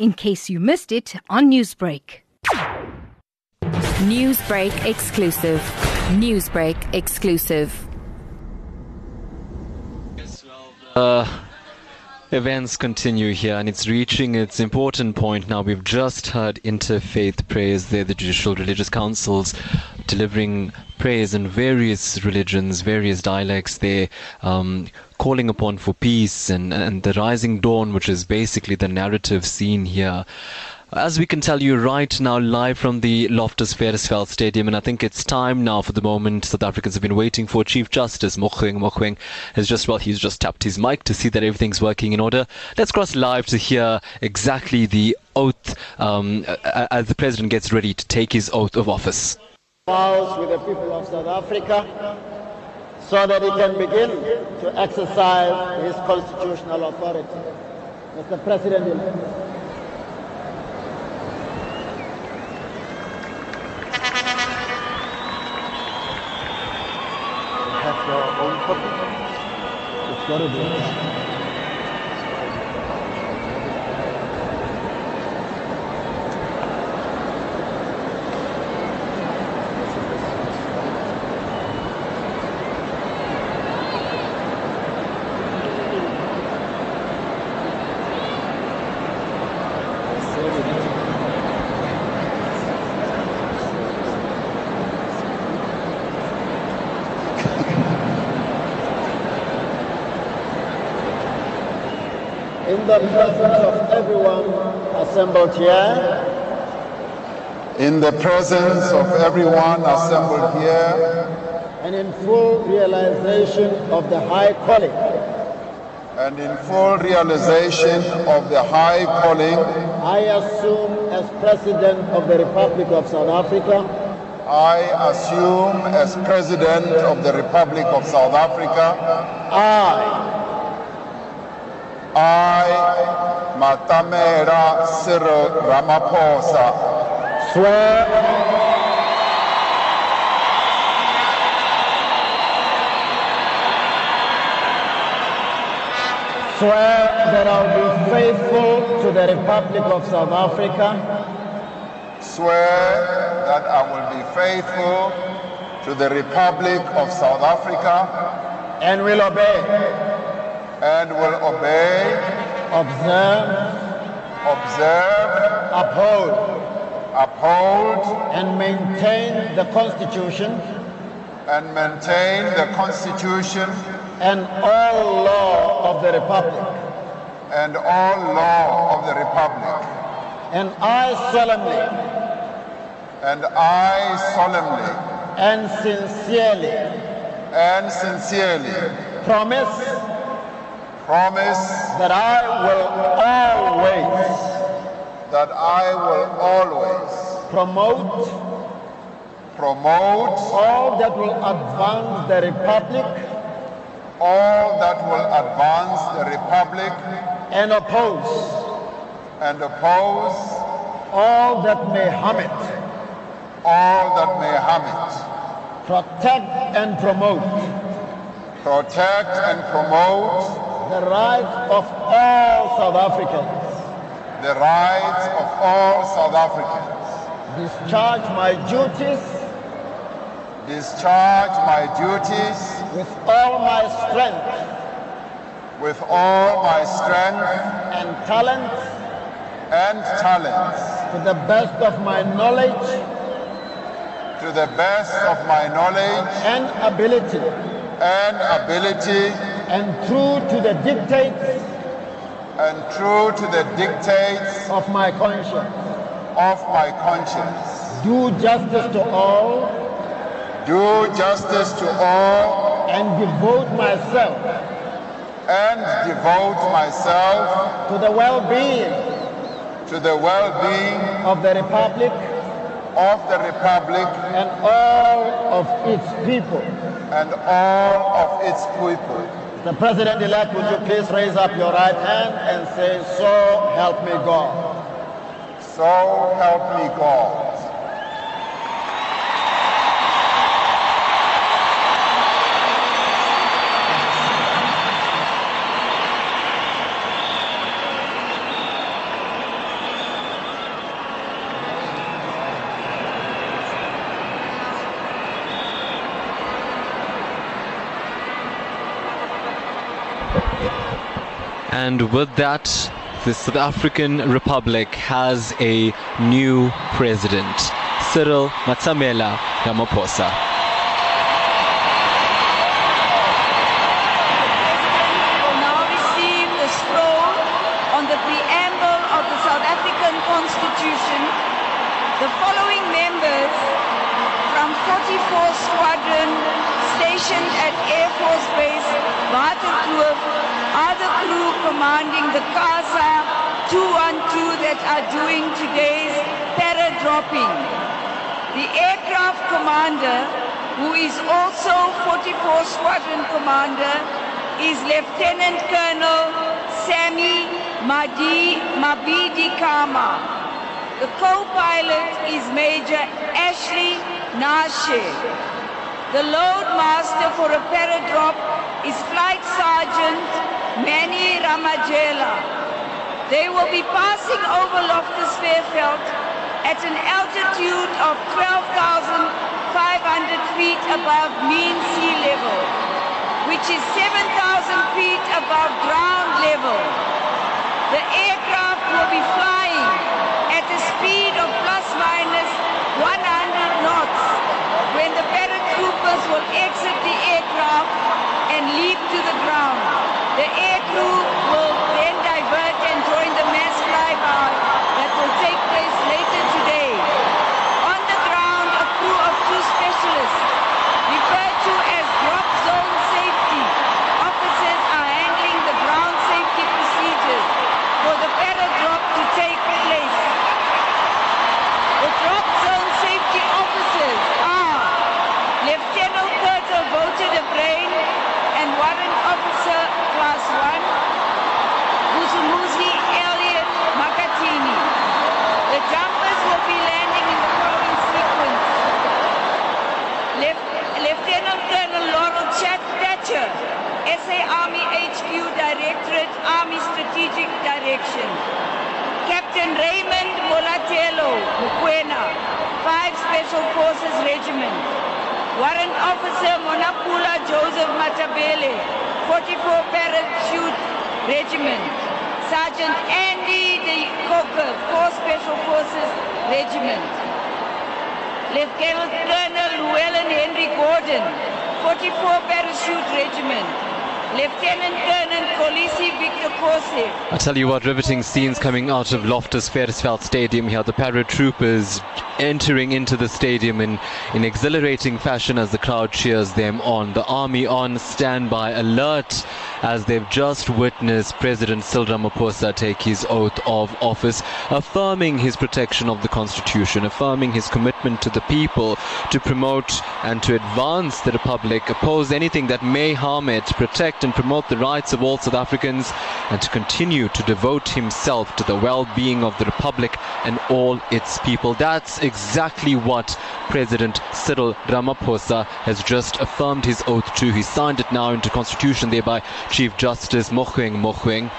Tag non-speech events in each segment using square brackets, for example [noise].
in case you missed it on Newsbreak. Newsbreak exclusive. Newsbreak exclusive. Uh, events continue here and it's reaching its important point now. We've just heard interfaith prayers there, the Judicial Religious Councils delivering prayers in various religions, various dialects there, um, calling upon for peace and, and the rising dawn, which is basically the narrative seen here. As we can tell you right now, live from the Loftus Versfeld Stadium, and I think it's time now for the moment South Africans have been waiting for. Chief Justice Mogoeng Mogoeng has just, well, he's just tapped his mic to see that everything's working in order. Let's cross live to hear exactly the oath um, as the President gets ready to take his oath of office. With the people of South Africa so that he can begin to exercise his constitutional authority. Mr. President, have your own copy? It's got to be. in the presence of everyone assembled here. In the presence of everyone assembled here. And in full realization of the high calling. And in full realization of the high calling. I assume as President of the Republic of South Africa. I assume as President of the Republic of South Africa. I I, Matamela Cyril Ramaphosa, swear swear that I'll be faithful to the Republic of South Africa. Swear that I will be faithful to the Republic of South Africa. And will obey and will obey, observe, observe, uphold, uphold, and maintain the Constitution. and maintain the Constitution and all law of the Republic. and all law of the Republic. And I solemnly and I solemnly and sincerely and sincerely promise promise that I will always that I will always promote promote all that will advance the republic all that will advance the republic and oppose and oppose all that may harm it. all that may harm it. Protect and promote. Protect and promote the rights of all South Africans. The rights of all South Africans. Discharge my duties. Discharge my duties. With all my strength. With all my strength. And talent. And talents. To the best of my knowledge. To the best of my knowledge. And ability. And ability and true to the dictates and true to the dictates of my conscience. of my conscience. Do justice to all do justice to all and devote myself and devote myself to the well-being to the well-being of the republic of the republic and all of its people. and all of its people the President-elect, would you please raise up your right hand and say, so help me God. So help me God. And with that, the South African Republic has a new president, Cyril Matamela Ramaphosa. will now receive the scroll on the preamble of the South African Constitution. The following members from 44th Squadron stationed at Air Force Base Waterkloof are the crew commanding the CASA 212 that are doing today's The aircraft commander, who is also 44th Squadron commander, is Lieutenant Colonel Sammy Madi Mabidi Kama. The co-pilot is Major Ashley Nashe. The load master for a paradrop is Flight Sergeant Manny Ramajela. They will be passing over Loftus Versfeld at an altitude of 12,500 feet above mean sea level, which is 7,000 feet above ground level. The aircraft will be flying at a speed of plus minus 100 knots when the paratroopers will exit the aircraft and leap to the ground. The aircrew will then divert and join the mass flyby that will take place later today. On the ground, a crew of two specialists, referred to as drop zone safety, officers are handling the ground safety procedures for the paradrop to take place. The drop zone safety officers are Lieutenant Colonel Wouter de Bruin and Warrant Officer Class 1, Buzumuzi Elliot Makatini. The jumpers will be landing in the following sequence. Lef- Lieutenant Colonel Laurel Chat Thatcher, SA Army HQ Directorate, Army Strategic Direction. Captain Raymond Bolatelo Mukwena, 5 Special Forces Regiment. Warrant Officer Monapula Joseph Matabele, 44 Parachute Regiment. Sergeant Andy de Cocker, 4 Special Forces Regiment. Lieutenant Colonel Llewellyn Henry Gordon, 44 Parachute Regiment. Lieutenant Colonel Kolisi Victor I tell you what, riveting scenes coming out of Loftus Versfeld Stadium here. The paratroopers entering into the stadium in, in exhilarating fashion as the crowd cheers them on. The army on standby, alert as they've just witnessed President Cyril Ramaphosa take his oath of office, affirming his protection of the Constitution, affirming his commitment to the people to promote and to advance the Republic, oppose anything that may harm it, protect and promote the rights of all South Africans, and to continue to devote himself to the well-being of the Republic and all its people. That's exactly what President Cyril Ramaphosa has just affirmed his oath to. He signed it now into Constitution, thereby Chief Justice Mogoeng Mogoeng.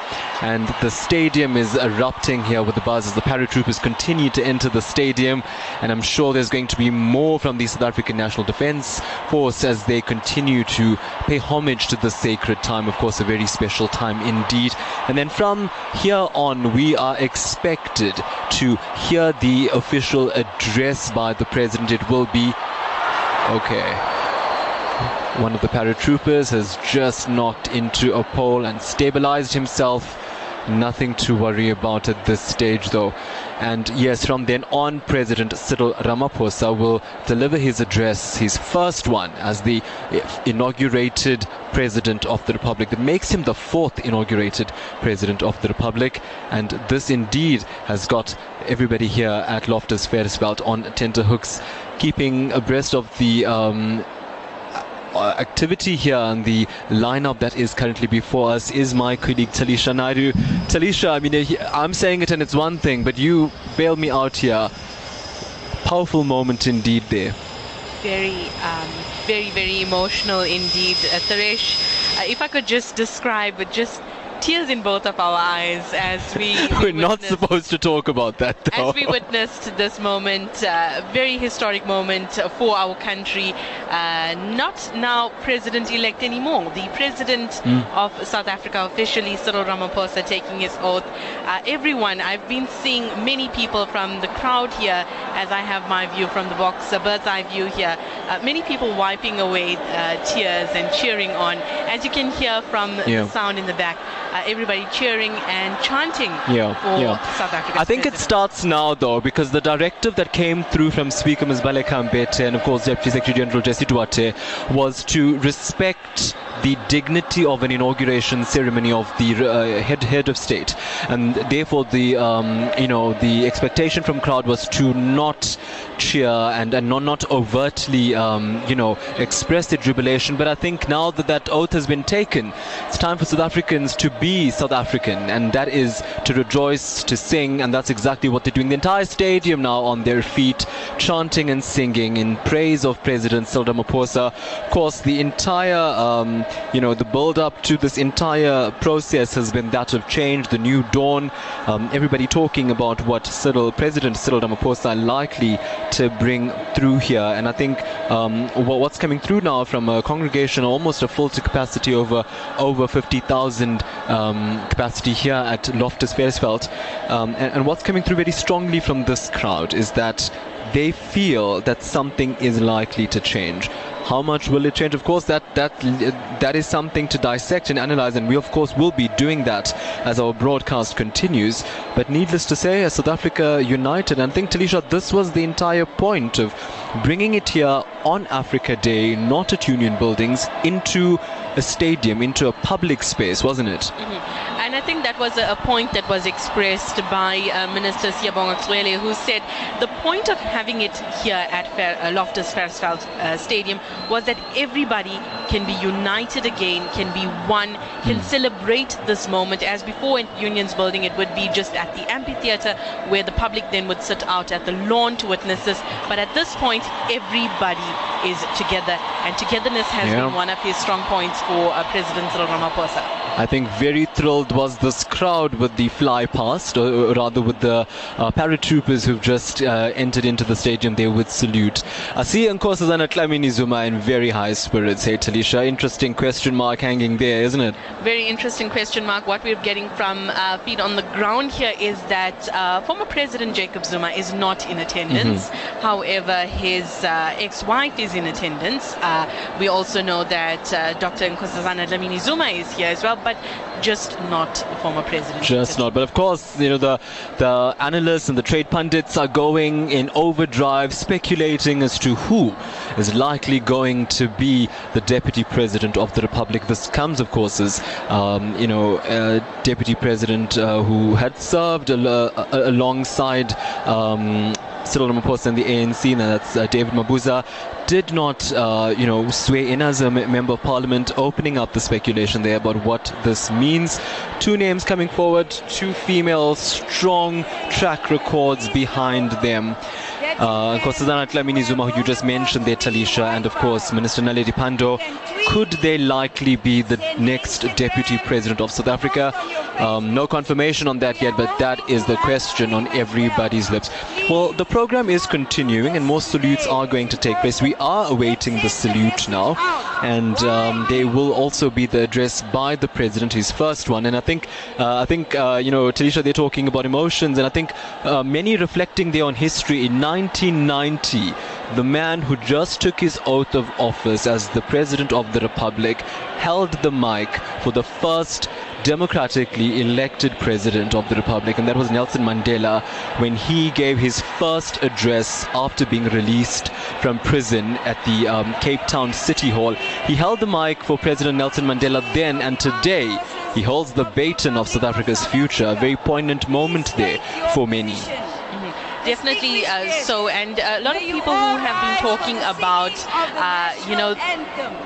And the stadium is erupting here with the buzz as the paratroopers continue to enter the stadium. And I'm sure there's going to be more from the South African National Defense Force as they continue to pay homage to this sacred time. Of course, a very special time indeed. And then from here on, we are expected to hear the official address by the president. It will be okay. One of the paratroopers has just knocked into a pole and stabilized himself. Nothing to worry about at this stage, though. And yes, from then on, President Cyril Ramaphosa will deliver his address, his first one, as the inaugurated President of the Republic. That makes him the fourth inaugurated President of the Republic. And this indeed has got everybody here at Loftus Versfeld on tenterhooks, keeping abreast of the. Um, uh, activity here and the lineup that is currently before us is my colleague Taliesha Naidoo. Taliesha, I mean, I'm saying it and it's one thing, but you bail me out here. Powerful moment indeed there. Very, um, very, very emotional indeed. Uh, uh, if I could just describe just tears in both of our eyes as we. we [laughs] We're not witnessed- supposed to talk about that, though. As we witnessed this moment, uh, very historic moment for our country. Uh, not now president-elect anymore. The president Hmm. of South Africa officially, Cyril Ramaphosa, taking his oath. Uh, everyone, I've been seeing many people from the crowd here, as I have my view from the box, a bird's eye view here. Uh, many people wiping away uh, tears and cheering on. As you can hear from Yeah. the sound in the back, uh, everybody cheering and chanting Yeah, for yeah. South Africa. I think it starts now, though, because the directive that came through from Speaker Ms. Baleka Mbete and, of course, Deputy Secretary General Jessie Duarte was to respect the dignity of an inauguration ceremony of the uh, head head of state, and therefore the um, you know the expectation from crowd was to not cheer and, and not not overtly um, you know express their jubilation. But I think now that that oath has been taken, it's time for South Africans to be South African, and that is to rejoice, to sing, and that's exactly what they're doing. The entire stadium now on their feet, chanting and singing in praise of President Cyril Ramaphosa. Of course, the entire, um, you know, the build-up to this entire process has been that of change, the new dawn. Um, everybody talking about what Cyril, President Cyril Ramaphosa, likely to bring through here, and I think um, wha- what's coming through now from a congregation almost a full capacity over over 50,000 um, capacity here at Loftus Versfeld, um, and, and what's coming through very strongly from this crowd is that they feel that something is likely to change. How much will it change? Of course, that that that is something to dissect and analyze, and we of course will be doing that as our broadcast continues. But needless to say, South Africa united, and I think Taliesha, this was the entire point of bringing it here on Africa Day, not at Union Buildings, into a stadium, into a public space, wasn't it? Mm-hmm. And I think that was a, point that was expressed by uh, Minister Siyabonga Cwele, who said the point of having it here at uh, Loftus Versfeld uh, Stadium was that everybody can be united again, can be one, can celebrate this moment. As before in Union's building, it would be just at the amphitheater where the public then would sit out at the lawn to witness this. But at this point, everybody is together, and togetherness has Yeah. been one of his strong points for uh, President Cyril Ramaphosa. I think very thrilled was this crowd with the fly past, or rather with the uh, paratroopers who've just uh, entered into the stadium there with salute. I see Nkosazana Dlamini Zuma in very high spirits. Hey, Taliesha, interesting question mark hanging there, isn't it? very interesting question mark. What we're getting from uh, feet on the ground here is that uh, former President Jacob Zuma is not in attendance. However, his uh, ex-wife is in attendance. Uh, we also know that uh, Dr. Nkosazana Dlamini Zuma is here as well, but just not former President. Just not. But of course, you know, the, the analysts and the trade pundits are going in overdrive, speculating as to who is likely going to be the deputy president of the republic. This comes, of course, as, um, you know, a deputy president uh, who had served al- uh, alongside. Um, Cyril Ramaphosa and the ANC, and that's uh, David Mabuza, did not, uh, you know, sway in as a m- member of parliament, opening up the speculation there about what this means. Two names coming forward, two female, strong track records behind them. Uh, Nkosazana Dlamini Zuma, who you just mentioned there, Taliesha, and of course Minister Naledi Pandor. Could they likely be the next deputy president of South Africa? Um, no confirmation on that yet, but that is the question on everybody's lips. Well, the program is continuing, and more salutes are going to take place. We are awaiting the salute now, and um, there will also be the address by the president, his first one. And I think, uh, I think, uh, you know, Taliesha, they're talking about emotions, and I think uh, many reflecting there on history. In 1990, the man who just took his oath of office as the president of the republic held the mic for the first democratically elected president of the republic, and that was Nelson Mandela when he gave his first address after being released from prison at the um, Cape Town City Hall. He held the mic for President Nelson Mandela then, and today he holds the baton of South Africa's future. A very poignant moment there for many. Definitely uh, so, and a lot of people who have been talking about, uh, you know,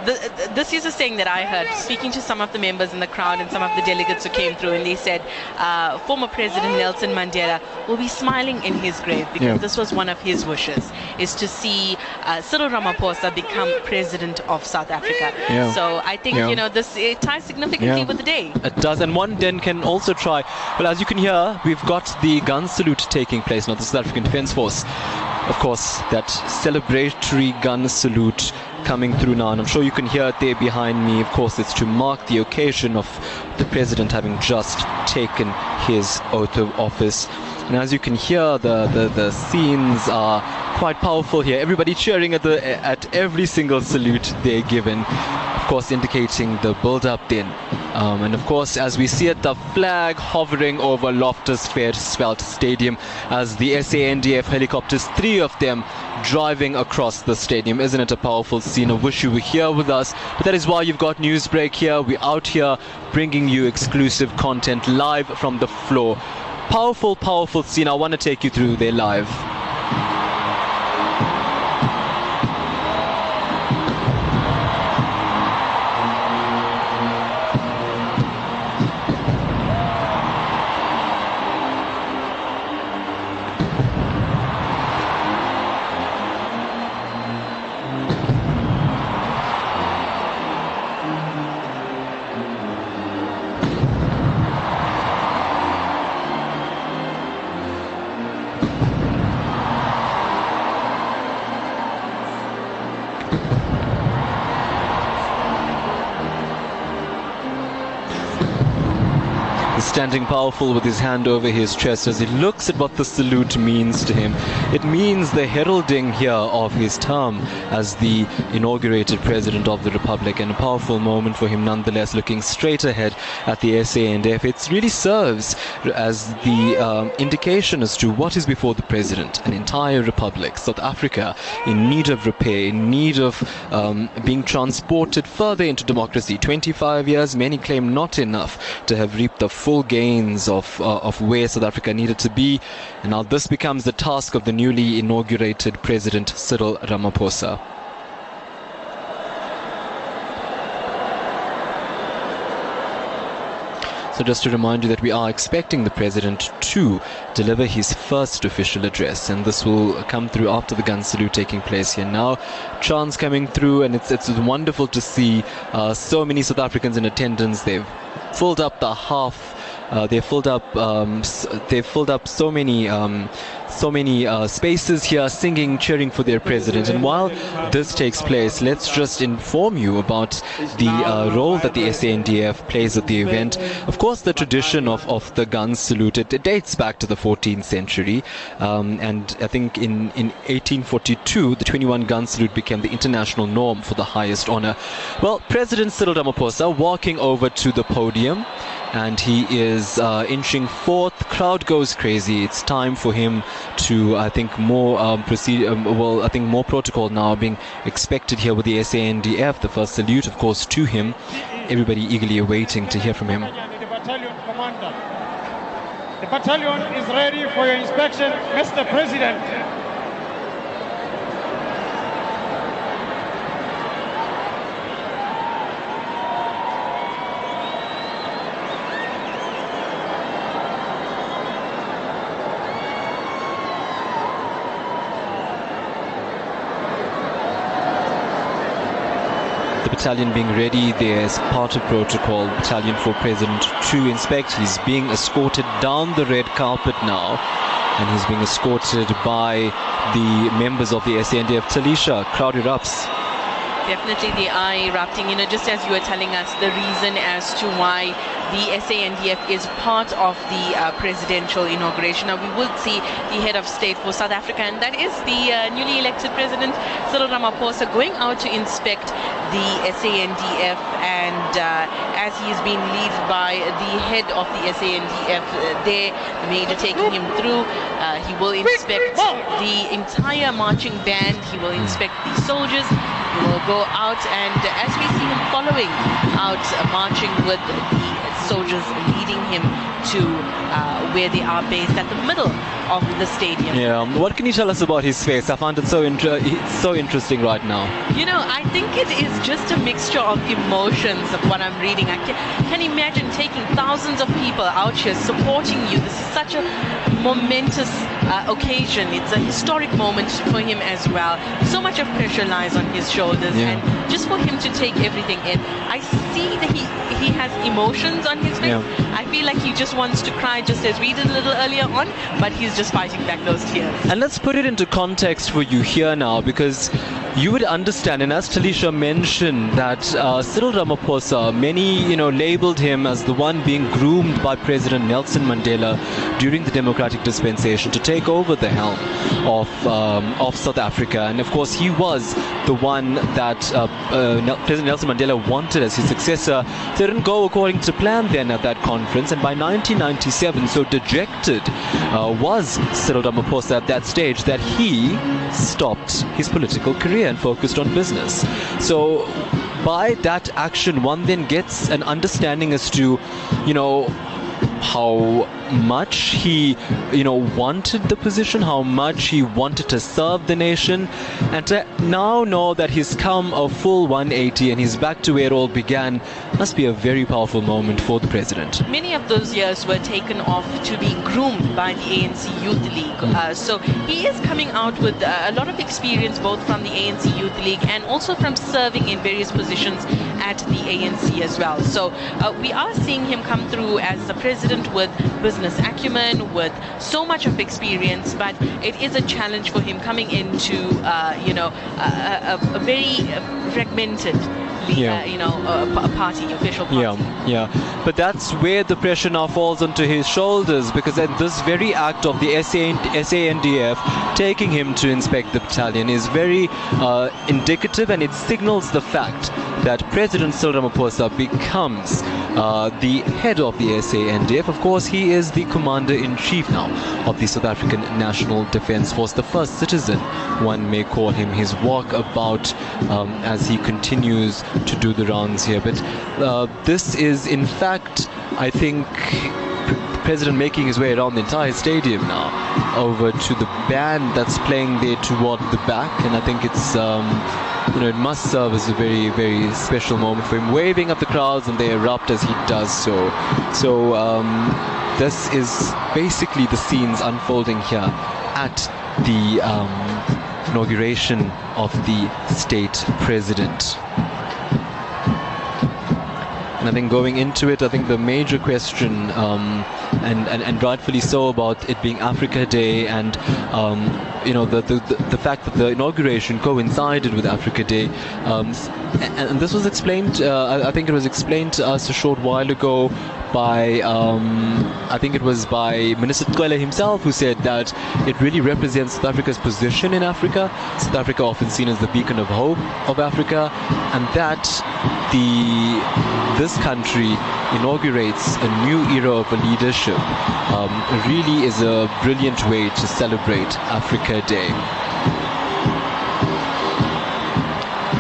the, this is a saying that I heard speaking to some of the members in the crowd and some of the delegates who came through, and they said uh, former President Nelson Mandela will be smiling in his grave because Yeah. this was one of his wishes, is to see uh, Cyril Ramaphosa become president of South Africa. Yeah. So I think Yeah. you know this it ties significantly Yeah. with the day. It does, and one then can also try. Well, as you can hear, we've got the gun salute taking place now. The South African Defence Force, of course, that celebratory gun salute coming through now, and I'm sure you can hear it there behind me. Of course, it's to mark the occasion of the president having just taken his oath of office. And as you can hear, the, the, the scenes are quite powerful here. Everybody cheering at the at every single salute they're given, course, indicating the build-up then. Um, and of course, as we see it, the flag hovering over Loftus Versfeld Stadium as the SANDF helicopters, three of them, driving across the stadium. Isn't it a powerful scene? I wish you were here with us. But that is why you've got Newsbreak here. We're out here bringing you exclusive content live from the floor. Powerful, powerful scene. I want to take you through there live. Powerful with his hand over his chest as he looks at what the salute means to him. It means the heralding here of his term as the inaugurated president of the republic and a powerful moment for him nonetheless looking straight ahead at the SANDF. It really serves as the um, indication as to what is before the president, an entire republic, South Africa in need of repair, in need of um, being transported further into democracy. 25 years, many claim not enough to have reaped the full gains of, uh, of where South Africa needed to be. And now this becomes the task of the newly inaugurated President Cyril Ramaphosa. So just to remind you that we are expecting the president to deliver his first official address, and this will come through after the gun salute taking place here now. Chants coming through, and it's it's wonderful to see uh, so many South Africans in attendance. They've filled up the half. Uh, they've filled up. Um, they've filled up so many. Um, so many uh, spaces here singing, cheering for their president. And while this takes place, let's just inform you about the uh, role that the SANDF plays at the event. Of course, the tradition of, of the gun salute, it, it dates back to the 14th century. Um, and I think in, in 1842, the 21 gun salute became the international norm for the highest honor. Well, President Cyril Ramaphosa walking over to the podium and he is uh, inching forth. Crowd goes crazy. It's time for him to, I think, more um, proceed. Um, well, I think more protocol now being expected here with the SANDF. The first salute, of course, to him. Everybody eagerly awaiting to hear from him. The battalion is ready for your inspection, Mr. President. Battalion being ready there's part of protocol. Battalion for President to inspect. He's being escorted down the red carpet now. And he's being escorted by the members of the SANDF. Taliesha, crowd erupts. Definitely the eye erupting, you know, just as you were telling us the reason as to why the SANDF is part of the uh, presidential inauguration. Now, we will see the head of state for South Africa, and that is the uh, newly elected president, Cyril Ramaphosa, going out to inspect the SANDF. And uh, as he is being led by the head of the SANDF uh, there, the major taking him through, uh, he will inspect the entire marching band, he will inspect the soldiers, he will go out and as we see him following out uh, marching with the soldiers leading him to uh, where they are based at the middle of the stadium. Yeah. um, What can you tell us about his face? I found it so inter- so interesting right now. You know, I think it is just a mixture of emotions of what I'm reading. I can, can imagine taking thousands of people out here supporting you. This is such a momentous uh, occasion. It's a historic moment for him as well. So much of pressure lies on his shoulders, Yeah. and just for him to take everything in, I see that he he has emotions on his face. Yeah. I feel like he just wants to cry, just as we did a little earlier on, but he's just fighting back those tears. And let's put it into context for you here now, because you would understand, and as Taliesha mentioned, that uh, Cyril Ramaphosa, many you know labeled him as the one being groomed by President Nelson Mandela during the democratic dispensation to take over the helm of um, of South Africa, and of course he was the one that uh, uh, President Nelson Mandela wanted as his successor. They didn't go according to plan then at that conference, and by 1997, so dejected uh, was Cyril Ramaphosa at that stage that he stopped his political career and focused on business. So by that action, one then gets an understanding as to, you know, how much he you know wanted the position how much he wanted to serve the nation and to now know that he's come a full 180 and he's back to where it all began must be a very powerful moment for the president Many of those years were taken off to be groomed by the ANC Youth League. Uh, so he is coming out with uh, a lot of experience both from the ANC Youth League and also from serving in various positions at the ANC as well. So uh, we are seeing him come through as the president with business acumen, with so much of experience, but it is a challenge for him coming into, uh, you know, a, a, a very fragmented, Yeah. uh, you know, a, party, official party. Yeah, yeah. But that's where the pressure now falls onto his shoulders because at this very act of the SA, SANDF taking him to inspect the battalion is very uh, indicative and it signals the fact that President Cyril Ramaphosa becomes uh, the head of the SANDF. Of course, he is the commander-in-chief now of the South African National Defence Force, the first citizen, one may call him, his walkabout um, as he continues to do the rounds here. But uh, this is, in fact, I think, President making his way around the entire stadium now, over to the band that's playing there toward the back, and I think it's. Um, you know, it must serve as a very, very special moment for him, waving at the crowds, and they erupt as he does so. So, um, this is basically the scenes unfolding here at the um, inauguration of the state president. And I think going into it, I think the major question, um, and, and, and rightfully so, about it being Africa Day and, um, you know, the, the, the, fact that the inauguration coincided with Africa Day. Um, and, this was explained, uh, I, I think it was explained to us a short while ago by, um, I think it was by Minister Cwele himself, who said that it really represents South Africa's position in Africa. South Africa often seen as the beacon of hope of Africa, and that the this country inaugurates a new era of leadership. Um, really is a brilliant way to celebrate Africa Day.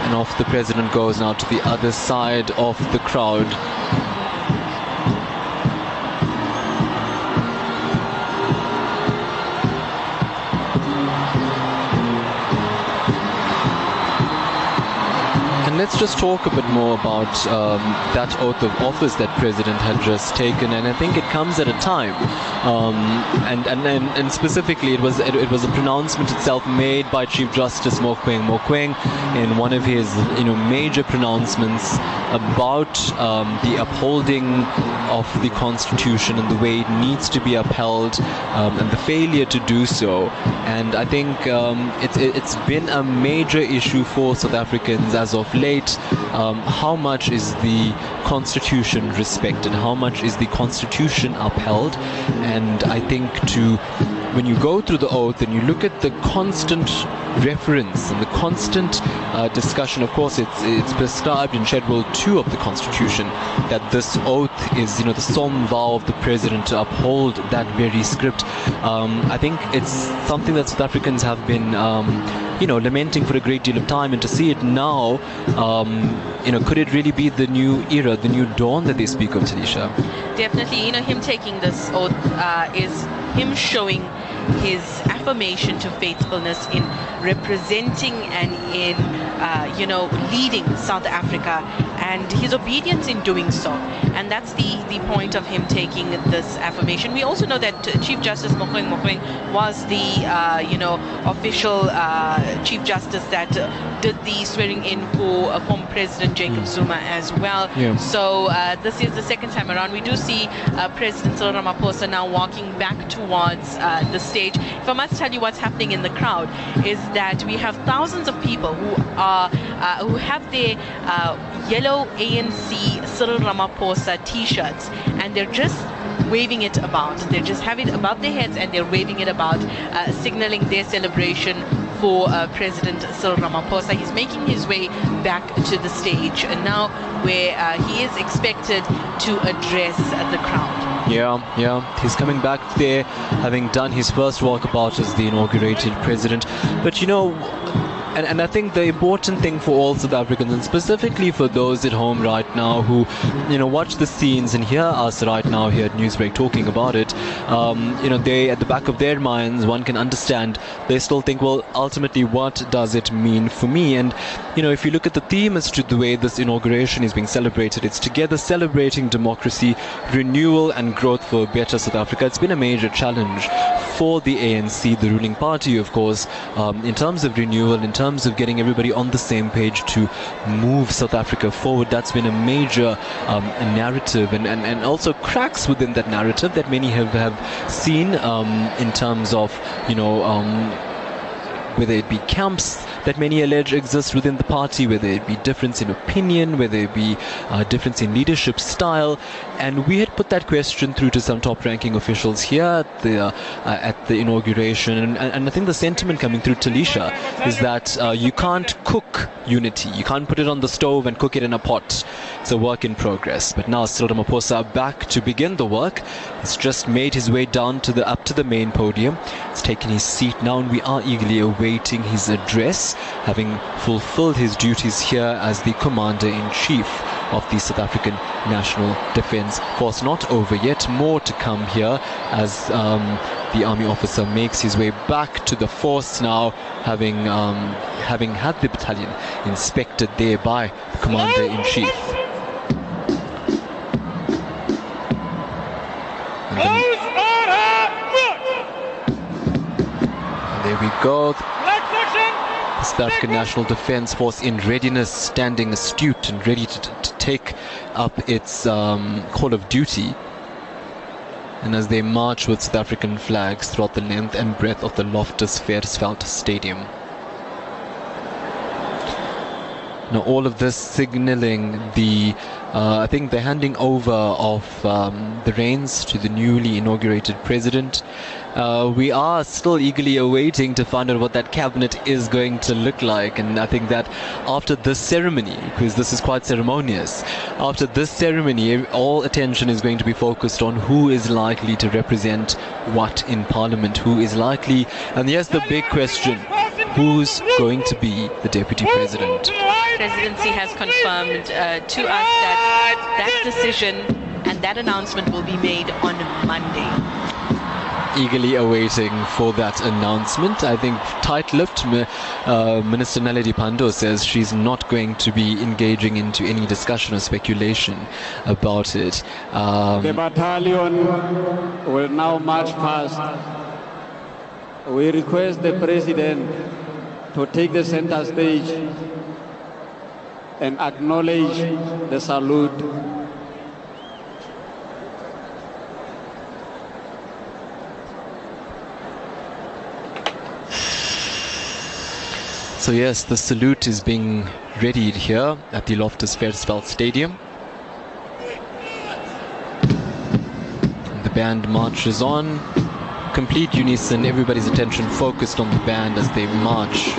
And off the president goes now to the other side of the crowd. And let's just talk a bit more about um, that oath of office that President had just taken, and I think it comes at a time, um, and, and, and and specifically it was it, it was a pronouncement itself made by Chief Justice Mogoeng Mogoeng in one of his you know major pronouncements about um, the upholding of the Constitution and the way it needs to be upheld, um, and the failure to do so. And I think um, it's it, it's been a major issue for South Africans as of late. Um, how much is the Constitution respected? How much is the Constitution upheld? And I think to when you go through the oath and you look at the constant reference and the constant uh, discussion. Of course, it's it's prescribed in Schedule Two of the Constitution that this oath is, you know, the solemn vow of the president to uphold that very script. Um, I think it's something that South Africans have been. Um, you know, lamenting for a great deal of time, and to see it now, um, you know, could it really be the new era, the new dawn that they speak of, Taliesha? Definitely, you know, him taking this oath uh, is him showing his affirmation to faithfulness in representing and in, uh, you know, leading South Africa and his obedience in doing so. And that's the, the point of him taking this affirmation. We also know that Chief Justice Mogoeng Mogoeng was the, uh, you know, official uh, Chief Justice that did the swearing in for uh, former President Jacob mm. Zuma as well. Yeah. So uh, this is the second time around. We do see uh, President Cyril Ramaphosa now walking back towards uh, the stage. If I must tell you what's happening in the crowd is that we have thousands of people who are uh, who have their uh, yellow ANC Cyril Ramaphosa T-shirts, and they're just waving it about. They're just have it above their heads and they're waving it about, uh, signaling their celebration for uh, President Cyril Ramaphosa. He's making his way back to the stage and now where uh, he is expected to address the crowd. Yeah, yeah, he's coming back there, having done his first walkabout as the inaugurated president. But you know, and, and I think the important thing for all South Africans, and specifically for those at home right now who, you know, watch the scenes and hear us right now here at Newsbreak talking about it, um, you know, they, at the back of their minds, one can understand, they still think, well, ultimately, what does it mean for me? And, you know, if you look at the theme as to the way this inauguration is being celebrated, it's together celebrating democracy, renewal, and growth for a better South Africa. It's been a major challenge for the ANC, the ruling party, of course, um, in terms of renewal, in terms of getting everybody on the same page to move South Africa forward. That's been a major um, narrative and, and, and also cracks within that narrative that many have, have seen um, in terms of, you know, um, whether it be camps that many allege exists within the party, whether it be difference in opinion, whether it be uh, difference in leadership style. And we had put that question through to some top-ranking officials here at the uh, at the inauguration, and, and, I think the sentiment coming through Taliesha is that uh, you can't cook unity, you can't put it on the stove and cook it in a pot. It's a work in progress. But now Cyril Ramaphosa back to begin the work. He's just made his way down to the up to the main podium. He's taken his seat now, and we are eagerly awaiting his address having fulfilled his duties here as the Commander-in-Chief of the South African National Defence Force. Not over yet, more to come here as um, the army officer makes his way back to the force now, having um, having had the battalion inspected there by the Commander-in-Chief. There we go. South African National Defence Force in readiness, standing astute and ready to, to take up its um, call of duty. And as they march with South African flags throughout the length and breadth of the Loftus Versfeld Stadium. Now, all of this signaling the, uh, I think, the handing over of um, the reins to the newly inaugurated president. Uh, we are still eagerly awaiting to find out what that cabinet is going to look like. And I think that after this ceremony, because this is quite ceremonious, after this ceremony, all attention is going to be focused on who is likely to represent what in Parliament, who is likely, and yes, the big question who's going to be the deputy president. The Presidency has confirmed uh, to us that that decision and that announcement will be made on Monday. Eagerly awaiting for that announcement. I think tight-lipped uh, Minister Naledi Pandor says she's not going to be engaging into any discussion or speculation about it. Um, the battalion will now march past. We request the president to take the center stage and acknowledge the salute. So yes, the salute is being readied here at the Loftus Versfeld Stadium. The band marches on complete unison, everybody's attention focused on the band as they march.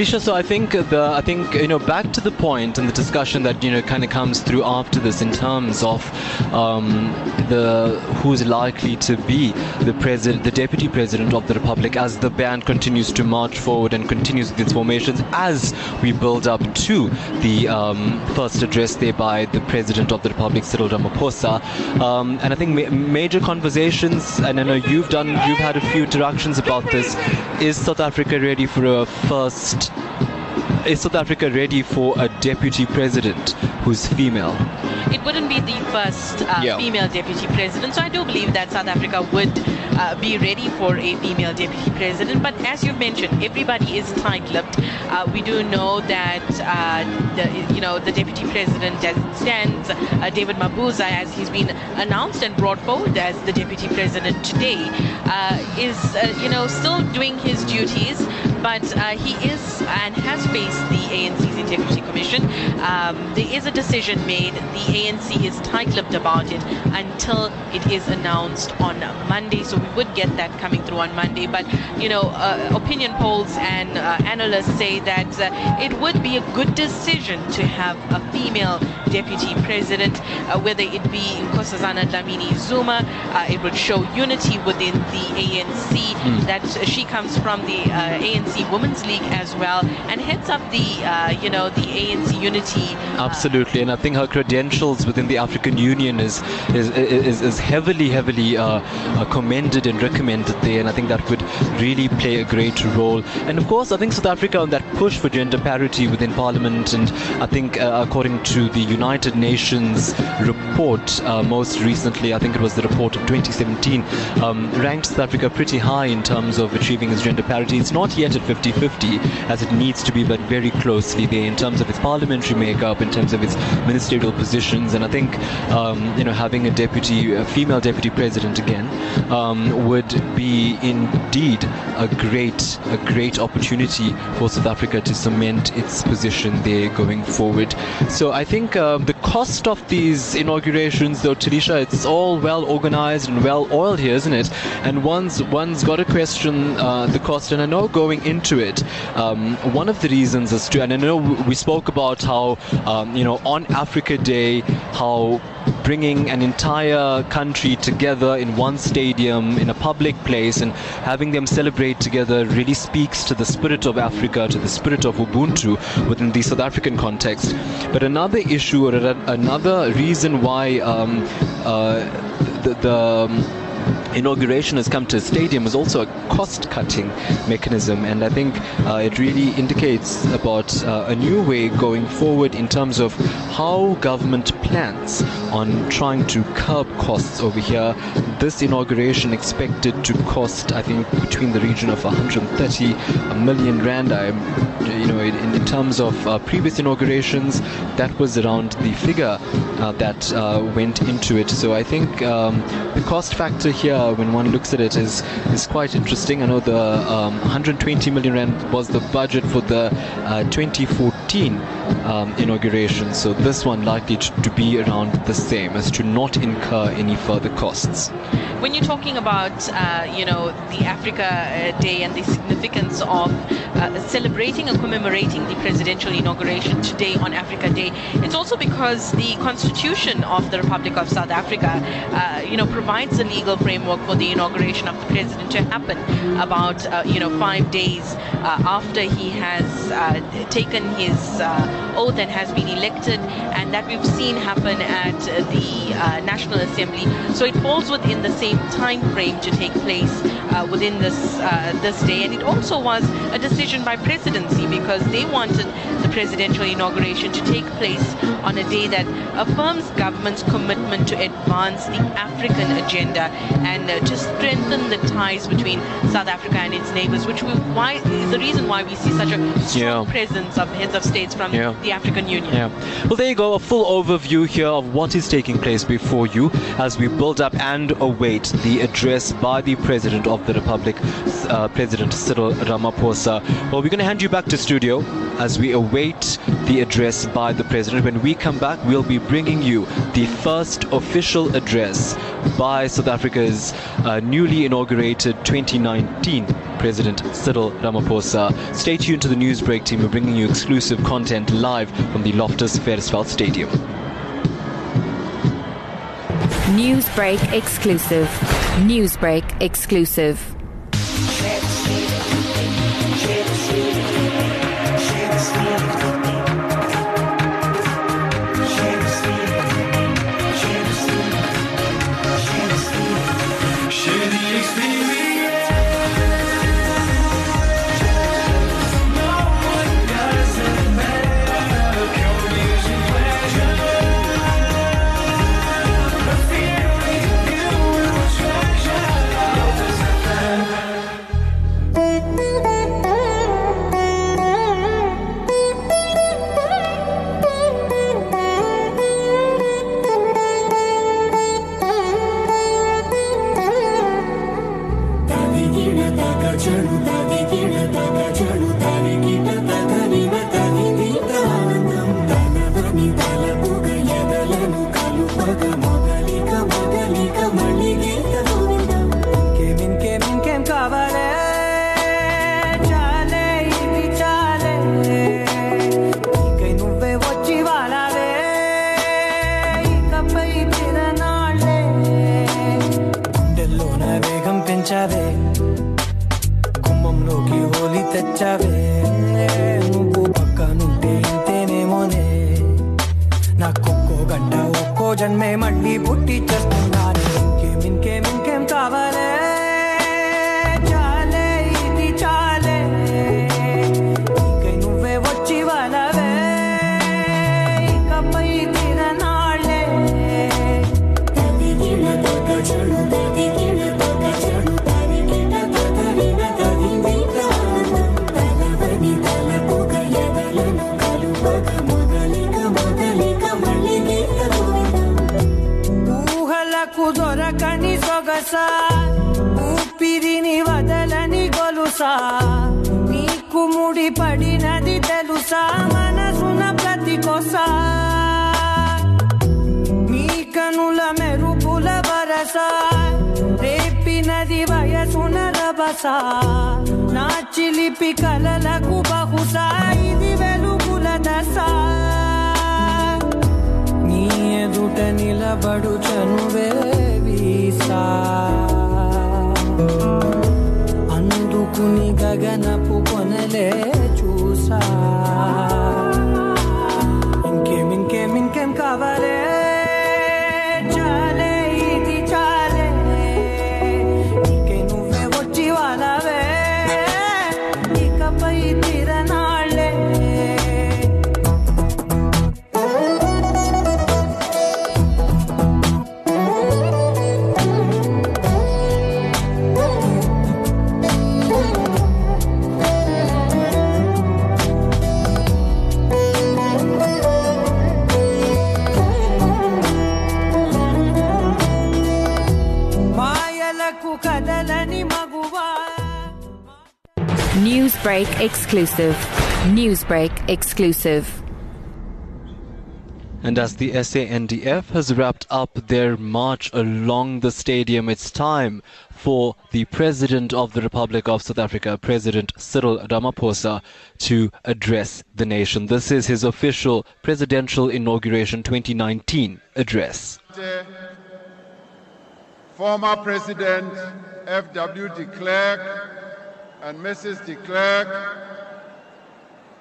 Felicia, so I think the I think you know back to the point and the discussion that you know kind of comes through after this in terms of um, the who's likely to be the president, the deputy president of the republic, as the band continues to march forward and continues with its formations as we build up to the um, first address there by the president of the republic, Cyril Ramaphosa. Um, and I think ma- major conversations, and I know you've done, you've had a few interactions about this. Is South Africa ready for a first? Is South Africa ready for a deputy president who's female? It wouldn't be the first uh, Yeah. female deputy president, so I do believe that South Africa would uh, be ready for a female deputy president. But as you've mentioned, everybody is tight-lipped. Uh, we do know that uh, the, you know the deputy president, as it stands, uh, David Mabuza, as he's been announced and brought forward as the deputy president today, uh, is you know still doing his duties, but uh, he is and has faced the ANC's Integrity Commission. Um, there is a decision made. The ANC is tight-lipped about it until it is announced on Monday. So we would get that coming through on Monday. But you know, uh, opinion polls and uh, analysts say that uh, it would be a good decision to have a female deputy president, uh, whether it be Nkosazana Dlamini Zuma. Uh, it would show unity within the ANC. Hmm. That she comes from the uh, ANC Women's League as well, and heads up the uh, you know the ANC unity. Absolutely, and I think her credentials within the African Union is is is, is heavily, heavily uh, commended and recommended there, and I think that would really play a great role. And of course, I think South Africa on that push for gender parity within Parliament, and I think uh, according to the United Nations report uh, most recently, I think it was the report of 2017, um, ranked South Africa pretty high in terms of achieving its gender parity. It's not yet at 50-50 as it needs to be, but very closely there in terms of its parliamentary makeup, in terms of its ministerial positions, and I think um, you know having a deputy, a female deputy president again, um, would be indeed a great, a great opportunity for South Africa to cement its position there going forward. So I think um, the cost of these inaugurations, though, Taliesha, it's all well organized and well oiled here, isn't it? And one's one's got to question uh, the cost. And I know going into it, um, one of the reasons is to, and I know we spoke about how um, you know on Africa Day, how bringing an entire country together in one stadium in a public place and having them celebrate together really speaks to the spirit of Africa, to the spirit of Ubuntu within the South African context. But another issue or another reason why um, uh, the, the um, inauguration has come to a stadium is also a cost-cutting mechanism, and I think uh, it really indicates about uh, a new way going forward in terms of how government plans on trying to curb costs over here. This inauguration expected to cost, I think, between the region of 130 million rand. I'm, you know, in, in terms of uh, previous inaugurations, that was around the figure uh, that uh, went into it. So I think um, the cost factor here, when one looks at it, is is quite interesting. I know the um, 120 million rand was the budget for the uh, 2014 um, inauguration. So this one likely to, be around the same, as to not incur any further costs. when you're talking about, uh, you know, the Africa uh, Day and the significance of uh, celebrating and commemorating the presidential inauguration today on Africa Day, it's also because the Constitution of the Republic of South Africa, uh, you know, provides a legal framework for the inauguration of the president to happen about, uh, you know, five days uh, after he has taken his uh, oath and has been elected, and that we've seen happen at uh, the uh, National Assembly. So it falls within the same time frame to take place uh, within this uh, this day, and it also was a decision by presidency because they wanted the presidential inauguration to take place on a day that affirms government's commitment to advance the African agenda and uh, to strengthen the ties between South Africa and its neighbors, which we, why is the reason why we see such a strong Yeah. presence of heads of states from Yeah. the African Union. Yeah. Well, there you go. A full overview here of what is taking place before you as we build up and await the address by the President of the Republic, uh, President Cyril Ramaphosa. Well, we're going to hand you back to studio as we await the address by the President. When we come back, we'll be bringing you the first official address by South Africa's uh, newly inaugurated 2019 President Cyril Ramaphosa. Stay tuned to the Newsbreak team. We're bringing you exclusive content live from the Loftus Versfeld Stadium. Newsbreak exclusive. Newsbreak exclusive. తెలుసా ఊపిరిని వదలని గొలుసా? నీకు ముడి పడినది తెలుసా? మనసున ప్రతి కొసా నీ కనుల మెరుపుల వరస? రేపినది వయసున రభస? నా చిలిపి కలలకు బహుశా ఇది వెలుగుల దశ? నీ ఎదుట నిలబడు చనువే అందుకుని గగనపు కొనలే చూసా ఇంకేం ఇంకేం ఇంకేం కావాలే Newsbreak exclusive. Newsbreak exclusive. And as the SANDF has wrapped up their march along the stadium, it's time for the President of the Republic of South Africa, President Cyril Ramaphosa, to address the nation. This is his official presidential inauguration 2019 address. Former President F.W. de Klerk and Mrs. de Klerk,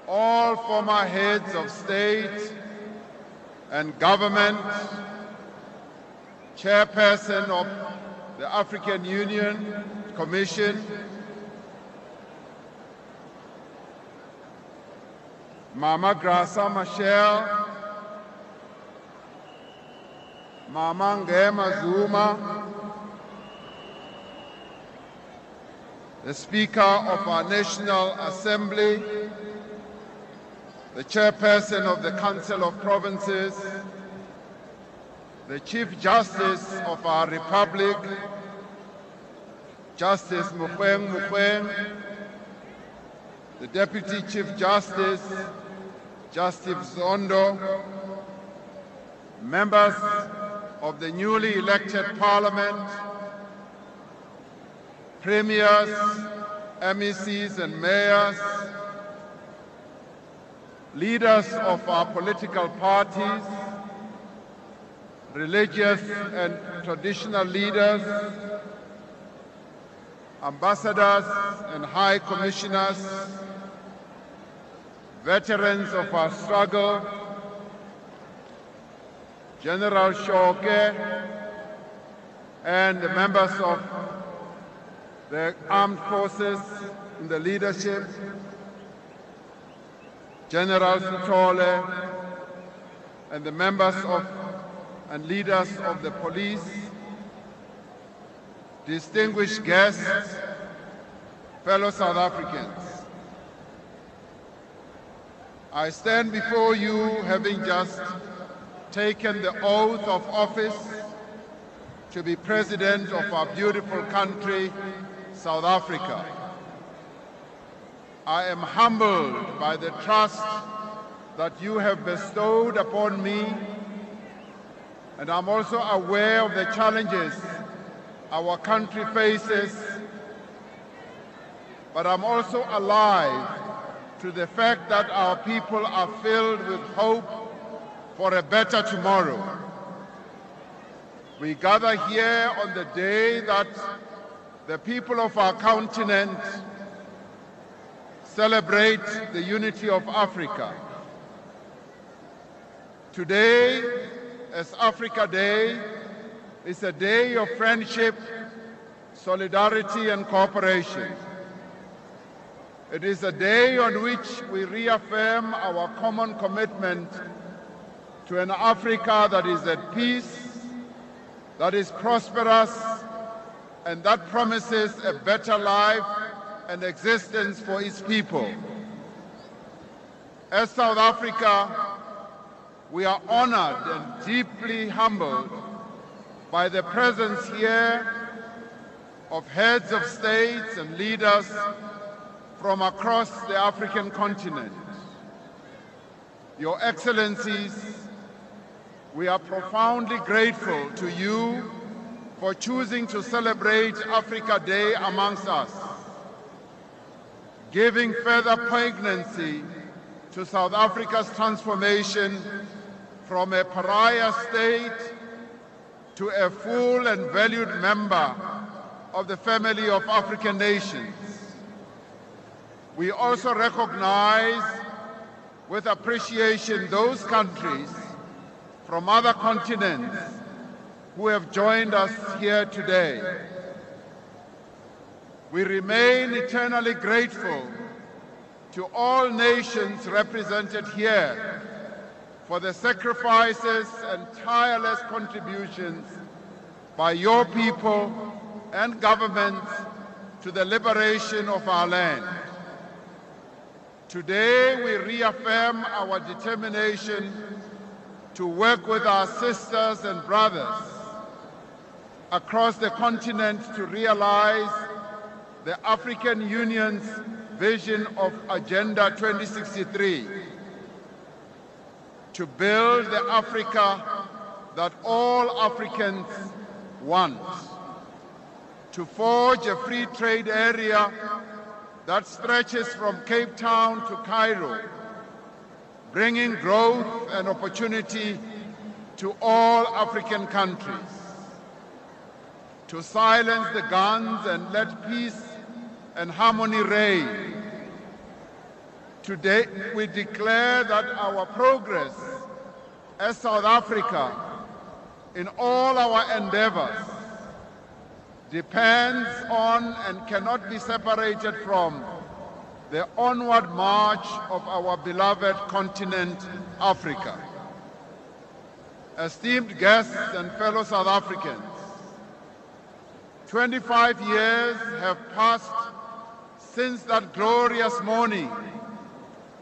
all former heads of state and government, chairperson of the African Union Commission, Mama Graça Machel, Mama Ngema Zuma, the Speaker of our National Assembly, the chairperson of the Council of Provinces, the Chief Justice of our Republic, Justice Mogoeng Mogoeng, the Deputy Chief Justice, Justice Zondo, members of the newly elected Parliament, premiers, MECs and mayors, leaders of our political parties, religious and traditional leaders, ambassadors and high commissioners, veterans of our struggle, General Shoke, and the members of the armed forces in the leadership, General Sitole, and the members of and leaders of the police, distinguished guests, fellow South Africans. I stand before you having just taken the oath of office to be president of our beautiful country, South Africa. I am humbled by the trust that you have bestowed upon me, and I'm also aware of the challenges our country faces, but I'm also alive to the fact that our people are filled with hope for a better tomorrow. We gather here on the day that the people of our continent celebrate the unity of Africa. Today, as Africa Day, is a day of friendship, solidarity, and cooperation. It is a day on which we reaffirm our common commitment to an Africa that is at peace, that is prosperous, and that promises a better life and existence for its people. As South Africa, we are honored and deeply humbled by the presence here of heads of states and leaders from across the African continent. Your Excellencies, we are profoundly grateful to you for choosing to celebrate Africa Day amongst us, giving further poignancy to South Africa's transformation from a pariah state to a full and valued member of the family of African nations. We also recognize with appreciation those countries from other continents who have joined us here today. We remain eternally grateful to all nations represented here for the sacrifices and tireless contributions by your people and governments to the liberation of our land. Today, we reaffirm our determination to work with our sisters and brothers across the continent to realize the African Union's vision of Agenda 2063 to build the Africa that all Africans want, to forge a free trade area that stretches from Cape Town to Cairo, bringing growth and opportunity to all African countries, to silence the guns and let peace and harmony reign. Today, we declare that our progress as South Africa in all our endeavors depends on and cannot be separated from the onward march of our beloved continent, Africa. Esteemed guests and fellow South Africans, 25 years have passed since that glorious morning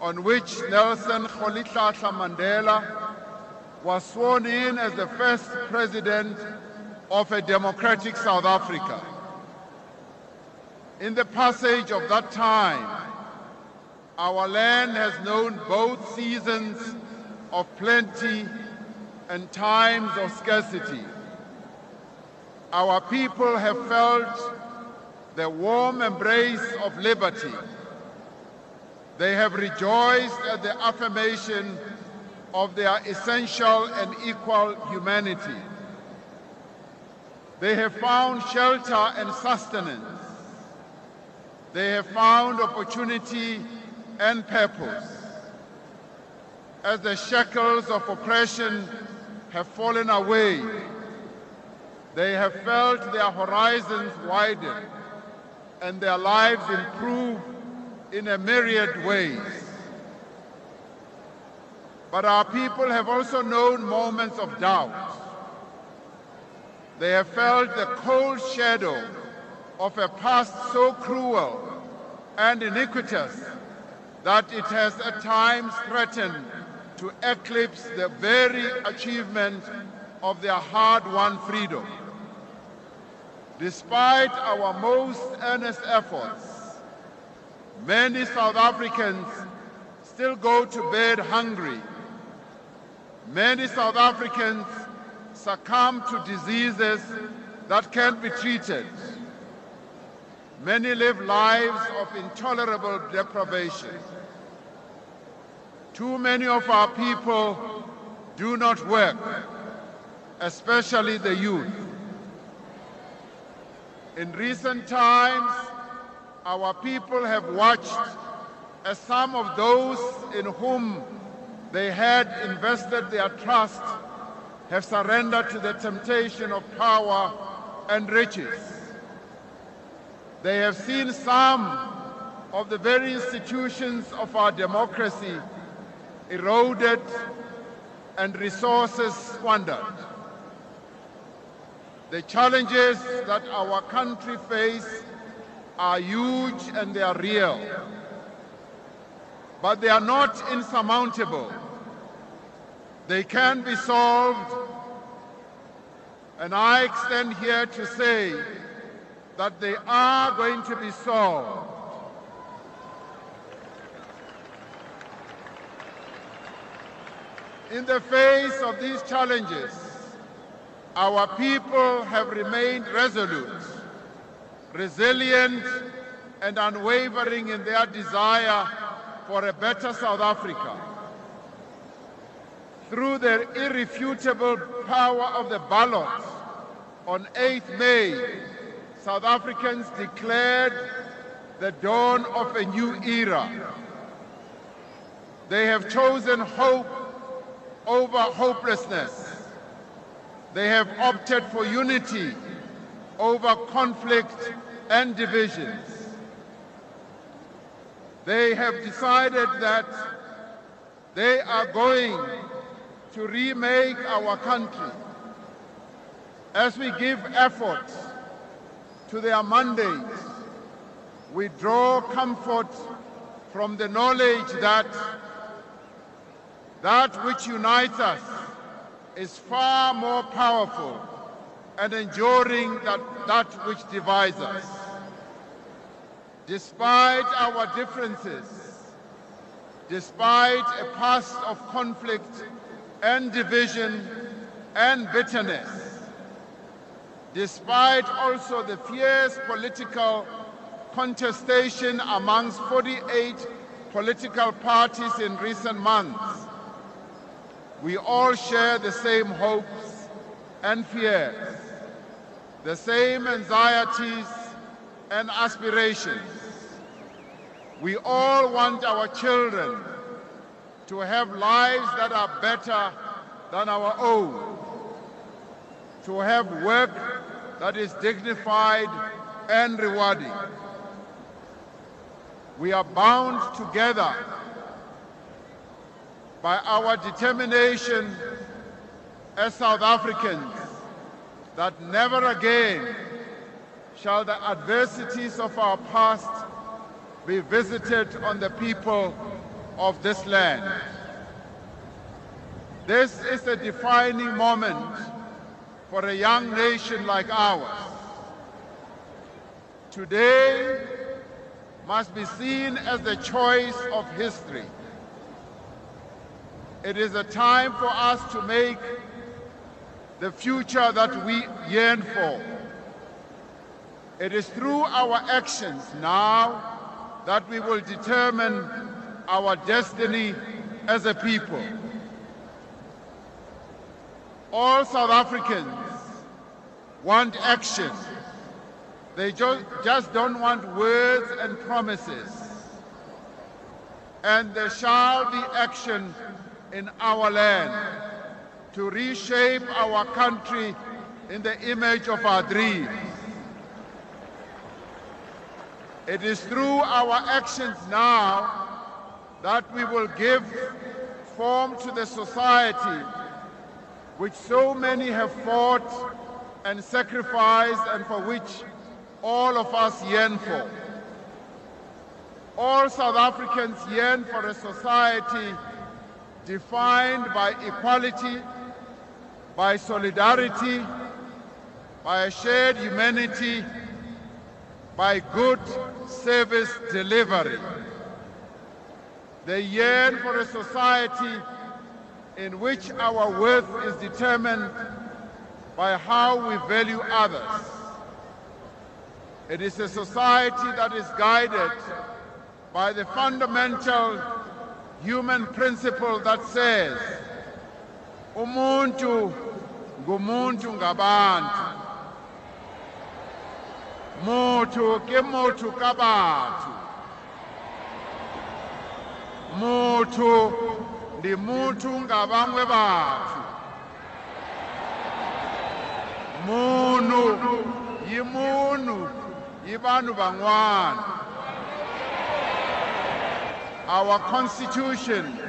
on which Nelson Rolihlahla Mandela was sworn in as the first president of a democratic South Africa. In the passage of that time, our land has known both seasons of plenty and times of scarcity. Our people have felt the warm embrace of liberty. They have rejoiced at the affirmation of their essential and equal humanity. They have found shelter and sustenance. They have found opportunity and purpose. As the shackles of oppression have fallen away, they have felt their horizons widen and their lives improve in a myriad ways. But our people have also known moments of doubt. They have felt the cold shadow of a past so cruel and iniquitous that it has at times threatened to eclipse the very achievement of their hard-won freedom. Despite our most earnest efforts, many South Africans still go to bed hungry. Many South Africans succumb to diseases that can't be treated. Many live lives of intolerable deprivation. Too many of our people do not work, especially the youth. In recent times, our people have watched as some of those in whom they had invested their trust have surrendered to the temptation of power and riches. They have seen some of the very institutions of our democracy eroded and resources squandered. The challenges that our country face are huge and they are real. But they are not insurmountable. They can be solved. And I extend here to say that they are going to be solved. In the face of these challenges, our people have remained resolute, resilient, and unwavering in their desire for a better South Africa. Through the irrefutable power of the ballot on 8th May, South Africans declared the dawn of a new era. They have chosen hope over hopelessness. They have opted for unity over conflict and divisions. They have decided that they are going to remake our country as we give effort to their mandate. We draw comfort from the knowledge that that which unites us is far more powerful and enduring than that which divides us. Despite our differences, despite a past of conflict and division and bitterness, despite also the fierce political contestation amongst 48 political parties in recent months, we all share the same hopes and fears, the same anxieties and aspirations. We all want our children to have lives that are better than our own, to have work that is dignified and rewarding. We are bound together by our determination as South Africans that never again shall the adversities of our past be visited on the people of this land. This is a defining moment for a young nation like ours. Today must be seen as the choice of history. It is a time for us to make the future that we yearn for. It is through our actions now that we will determine our destiny as a people. All South Africans want action. They ju- just don't want words and promises. And there shall be action in our land to reshape our country in the image of our dreams. It is through our actions now that we will give form to the society which so many have fought and sacrificed and for which all of us yearn for. All South Africans yearn for a society defined by equality, by solidarity, by a shared humanity, by good service delivery. They yearn for a society in which our worth is determined by how we value others. It is a society that is guided by the fundamental human principle that says, umuntu ngumuntu ngabantu. Motho ke motho ka batho. Motho ndi motho nga bangwe batho. Munhu yi munhu yi vanhu van'wana. Our constitution,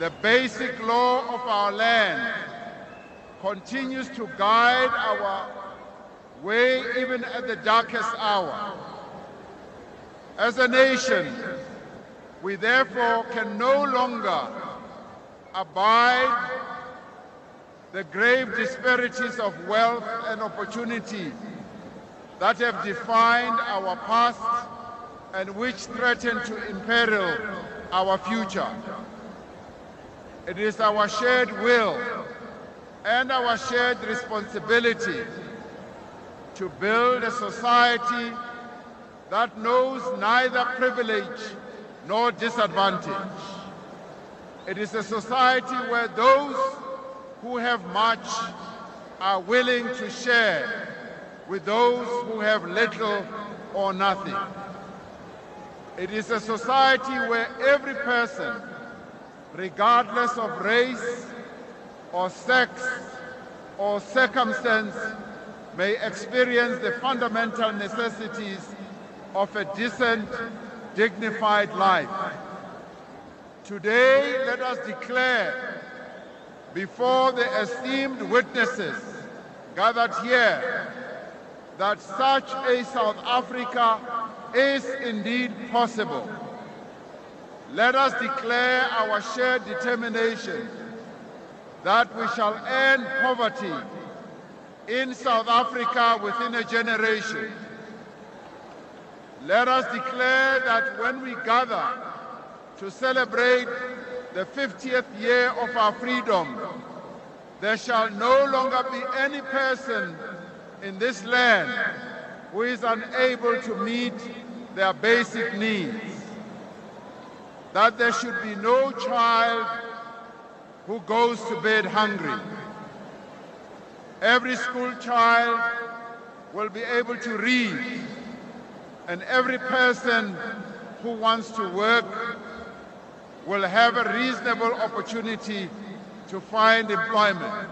the basic law of our land, continues to guide our way even at the darkest hour. As a nation, we therefore can no longer abide the grave disparities of wealth and opportunity that have defined our past and which threaten to imperil our future. It is our shared will and our shared responsibility to build a society that knows neither privilege nor disadvantage. It is a society where those who have much are willing to share with those who have little or nothing. It is a society where every person, regardless of race or sex or circumstance, may experience the fundamental necessities of a decent, dignified life. Today, let us declare before the esteemed witnesses gathered here that such a South Africa is indeed possible. Let us declare our shared determination that we shall end poverty in South Africa within a generation. Let us declare that when we gather to celebrate the 50th year of our freedom, there shall no longer be any person in this land who is unable to meet their basic needs. That there should be no child who goes to bed hungry. Every school child will be able to read, and every person who wants to work will have a reasonable opportunity to find employment.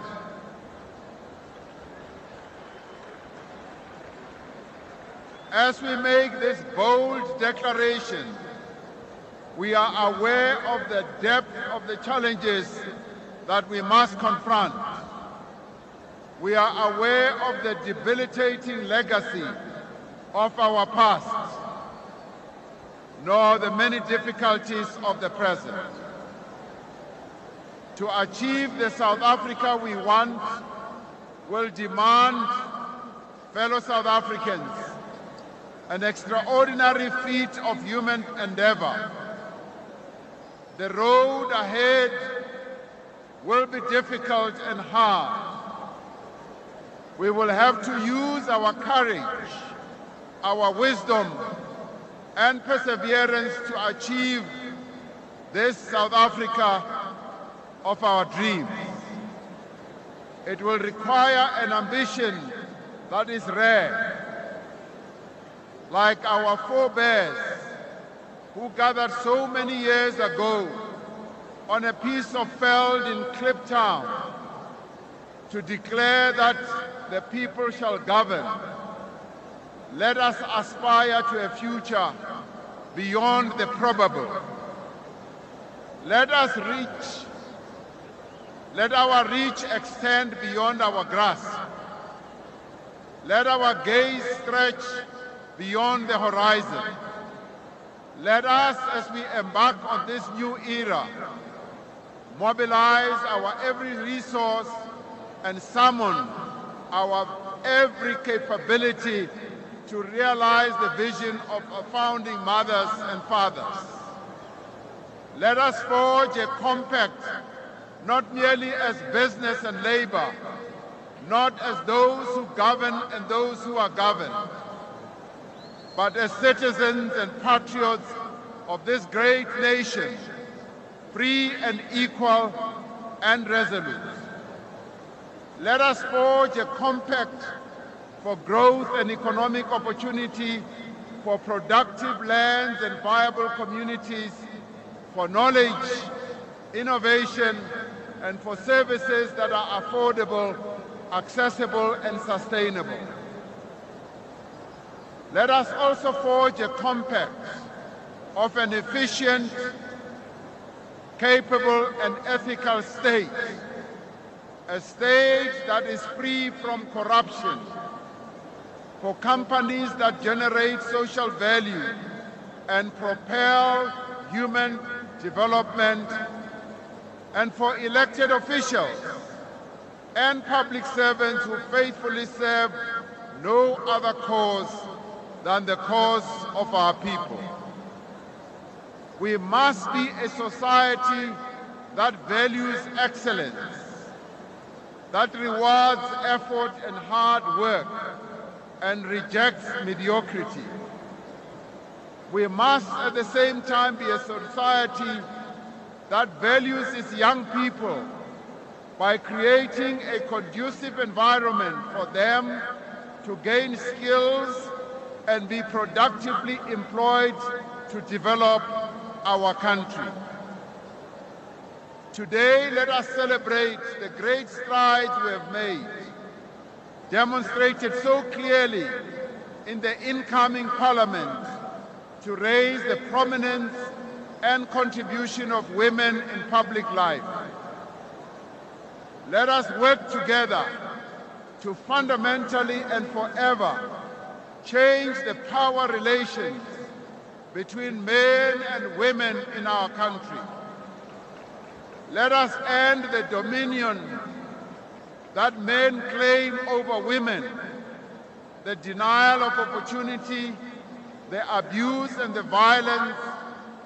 As we make this bold declaration, we are aware of the depth of the challenges that we must confront. We are aware of the debilitating legacy of our past. nor the many difficulties of the present. To achieve the South Africa we want will demand, fellow South Africans, an extraordinary feat of human endeavor. The road ahead will be difficult and hard. We will have to use our courage, our wisdom, and perseverance to achieve this South Africa of our dreams. It will require an ambition that is rare. Like our forebears who gathered so many years ago on a piece of veld in Kliptown to declare that the people shall govern. Let us aspire to a future beyond the probable. Let us reach, let our reach extend beyond our grasp. Let our gaze stretch beyond the horizon. Let us, as we embark on this new era, mobilize our every resource and summon our every capability to realize the vision of our founding mothers and fathers. Let us forge a compact not merely as business and labor, not as those who govern and those who are governed, but as citizens and patriots of this great nation, free and equal and resolute. Let us forge a compact for growth and economic opportunity, for productive lands and viable communities, for knowledge, innovation, and for services that are affordable, accessible, and sustainable. Let us also forge a compact of an efficient, capable, and ethical state, a state that is free from corruption, for companies that generate social value and propel human development, and for elected officials and public servants who faithfully serve no other cause than the cause of our people. We must be a society that values excellence, that rewards effort and hard work, and rejects mediocrity. We must at the same time be a society that values its young people by creating a conducive environment for them to gain skills and be productively employed to develop our country. Today, let us celebrate the great strides we have made, demonstrated so clearly in the incoming parliament to raise the prominence and contribution of women in public life. Let us work together to fundamentally and forever change the power relations between men and women in our country. Let us end the dominion that men claim over women, the denial of opportunity, the abuse and the violence,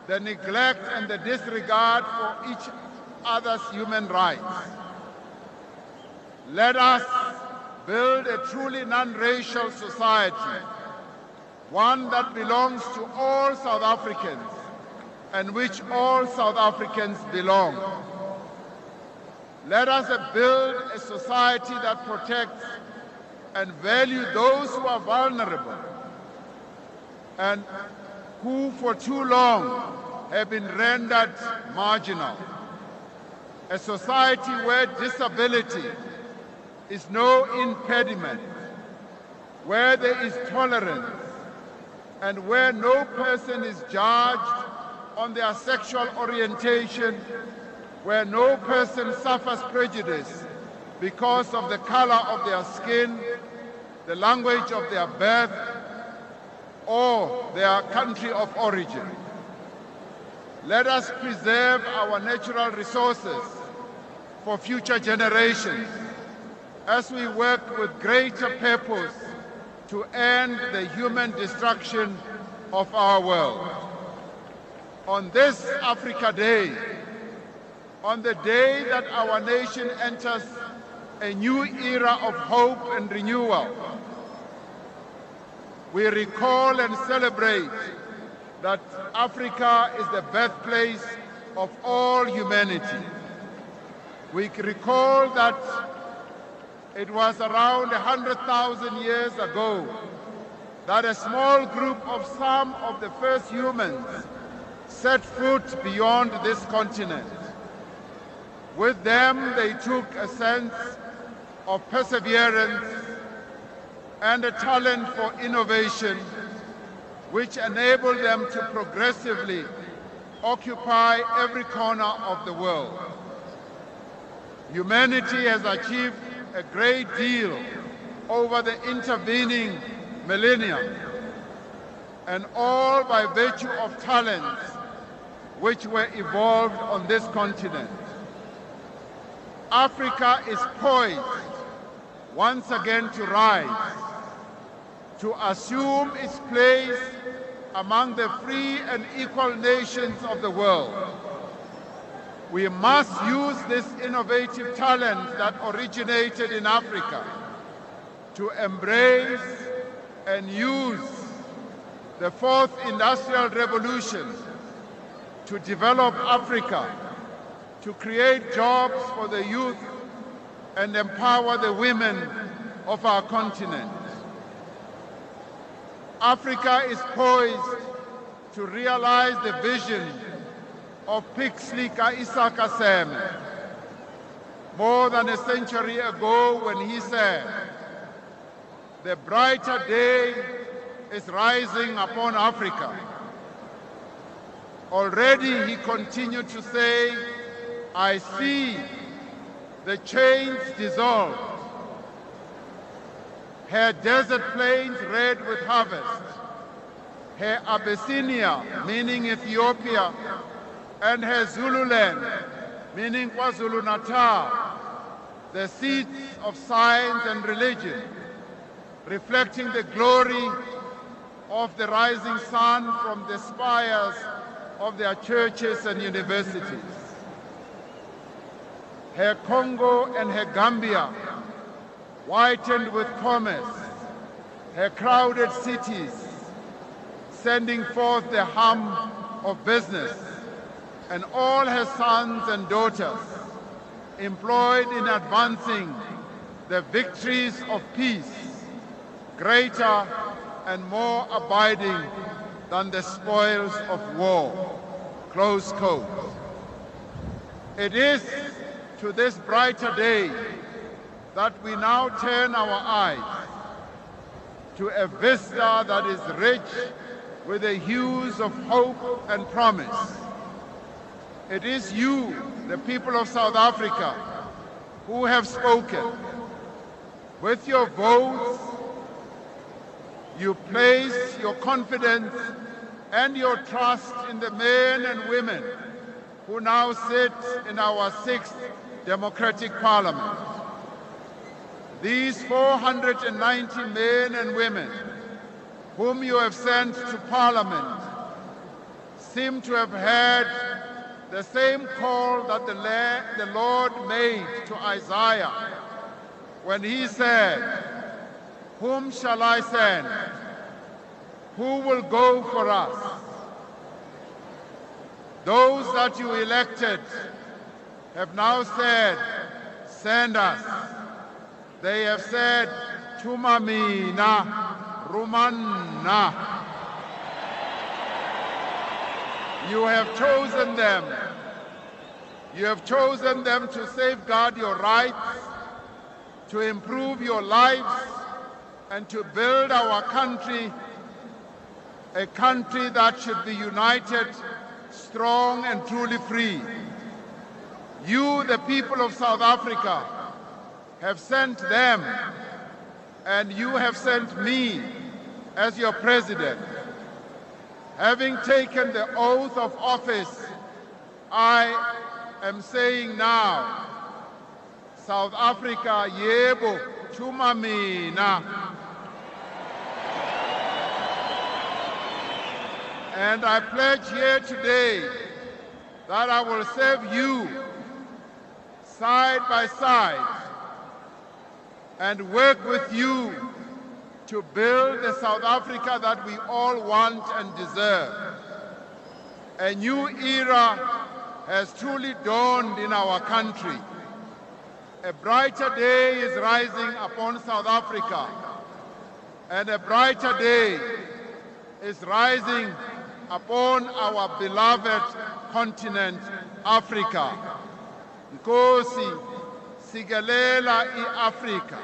the neglect and the disregard for each other's human rights. Let us build a truly non-racial society, one that belongs to all South Africans and which all South Africans belong. Let us build a society that protects and value those who are vulnerable and who for too long have been rendered marginal. A society where disability is no impediment, where there is tolerance, and where no person is judged on their sexual orientation, where no person suffers prejudice because of the color of their skin, the language of their birth, or their country of origin. Let us preserve our natural resources for future generations as we work with greater purpose to end the human destruction of our world. On this Africa Day, on the day that our nation enters a new era of hope and renewal, we recall and celebrate that Africa is the birthplace of all humanity. We recall that it was around 100,000 years ago that a small group of some of the first humans set foot beyond this continent. With them, they took a sense of perseverance and a talent for innovation, which enabled them to progressively occupy every corner of the world. Humanity has achieved a great deal over the intervening millennia, and all by virtue of talents which were evolved on this continent. Africa is poised once again to rise, to assume its place among the free and equal nations of the world. We must use this innovative talent that originated in Africa to embrace and use the fourth industrial revolution to develop Africa, to create jobs for the youth and empower the women of our continent. Africa is poised to realize the vision of Pixley Isaka Seme more than a century ago when he said, the brighter day is rising upon Africa. Already he continued to say, I see the chains dissolved, her desert plains red with harvest, her Abyssinia, meaning Ethiopia, and her Zululand, meaning KwaZulu-Natal, the seats of science and religion, reflecting the glory of the rising sun from the spires of their churches and universities. Her Congo and her Gambia, whitened with commerce, her crowded cities, sending forth the hum of business, and all her sons and daughters employed in advancing the victories of peace, greater and more abiding than the spoils of war. Close quote. It is to this brighter day that we now turn our eyes to a vista that is rich with the hues of hope and promise. It is you, the people of South Africa, who have spoken. With your votes, you place your confidence and your trust in the men and women who now sit in our sixth democratic parliament. These 490 men and women whom you have sent to parliament seem to have heard the same call that the, Lord made to Isaiah when he said, whom shall I send? Who will go for us? Those that you elected have now said, send us. They have said, Tumamina, Rumanna. You have chosen them. You have chosen them to safeguard your rights, to improve your lives, and to build our country, a country that should be united, strong, and truly free. You, the people of South Africa, have sent them, and you have sent me as your president. Having taken the oath of office I am saying now, South Africa, yebo, thuma mina. And I pledge here today that I will serve you side by side and work with you to build the South Africa that we all want and deserve. A new era has truly dawned in our country. A brighter day is rising upon South Africa, and a brighter day is rising upon our beloved continent, Africa. Nkosi, sikelela i-Afrika.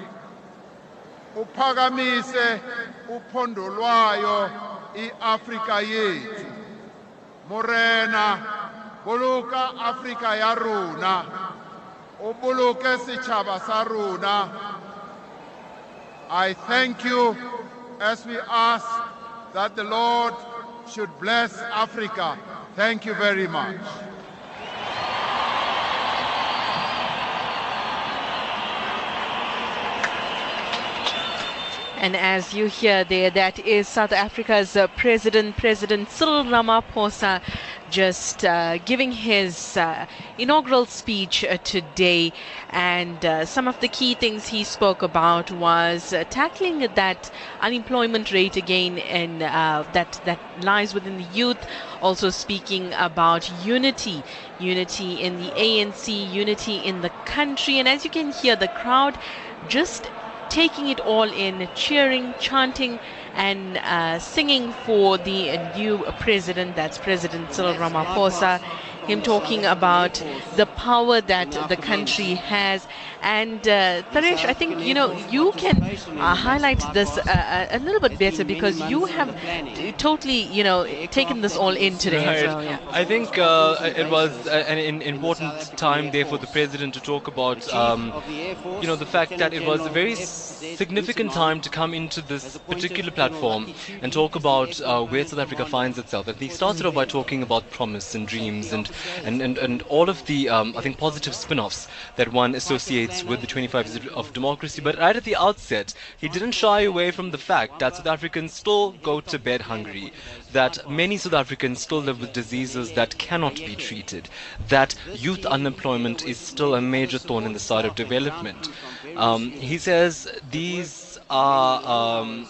Uphakamise uphondo lwayo i-Afrika yethu. Morena, boloka Afrika ya rona. O boloke sa rona. I thank you as we ask that the Lord should bless Africa. Thank you very much. And as you hear there, that is South Africa's uh, President, President Cyril Ramaphosa, just uh, giving his uh, inaugural speech uh, today. And uh, some of the key things he spoke about was uh, tackling that unemployment rate again, and that that lies within the youth. Also speaking about unity, unity in the ANC, unity in the country. And as you can hear, the crowd just taking it all in, cheering, chanting, and uh, singing for the new president, that's President Cyril Ramaphosa. Him talking about the power that the country has. And uh, Taresh, I think you know you can uh, highlight this uh, a little bit better because you have totally you know taken this all in today. Right. Well, yeah. I think uh, it was an, an important time there for the president to talk about um, you know the fact that it was a very significant time to come into this particular platform and talk about uh, where South Africa finds itself. And he started off by talking about promise and dreams and and, and, and all of the um, I think positive spin-offs that one associates with the 25 years of democracy. But right at the outset, he didn't shy away from the fact that South Africans still go to bed hungry, that many South Africans still live with diseases that cannot be treated, that youth unemployment is still a major thorn in the side of development. Um, he says these are, um,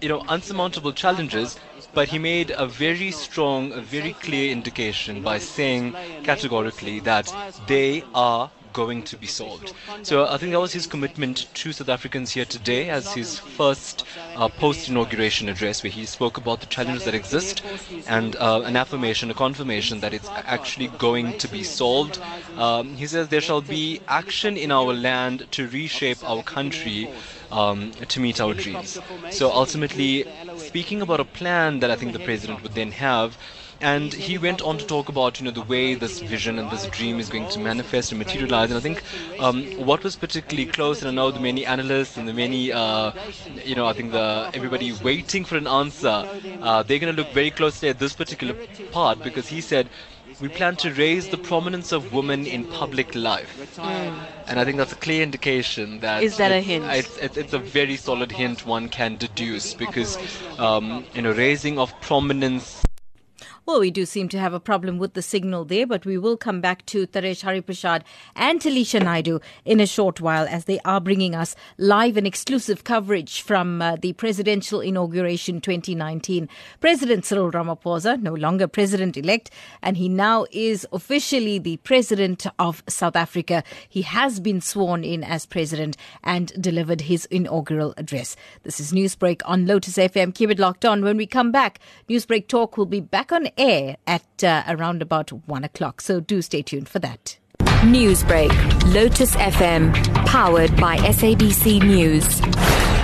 you know, unsurmountable challenges, but he made a very strong, a very clear indication by saying categorically that they are going to be solved. So I think that was his commitment to South Africans here today as his first uh, post-inauguration address where he spoke about the challenges that exist and uh, an affirmation, a confirmation that it's actually going to be solved. Um, he says there shall be action in our land to reshape our country um, to meet our dreams. So ultimately, speaking about a plan that I think the president would then have, and he went on to talk about you know the way this vision and this dream is going to manifest and materialize and i think um, what was particularly close and i know the many analysts and the many uh, you know i think the everybody waiting for an answer uh, they're going to look very closely at this particular part because he said we plan to raise the prominence of women in public life. Mm. And I think that's a clear indication that. Is that a hint? It's, it's, it's a very solid hint one can deduce because, um, you know, raising of prominence Well, we do seem to have a problem with the signal there, but we will come back to Taresh Harreeparshad and Taliesha Naidoo in a short while as they are bringing us live and exclusive coverage from uh, the presidential inauguration 2019. President Cyril Ramaphosa, no longer president elect, and he now is officially the president of South Africa. He has been sworn in as president and delivered his inaugural address. This is Newsbreak on Lotus FM. Keep it locked on. When we come back, Newsbreak Talk will be back on air at uh, around about one o'clock. So do stay tuned for that. Newsbreak, Lotus FM, powered by SABC News.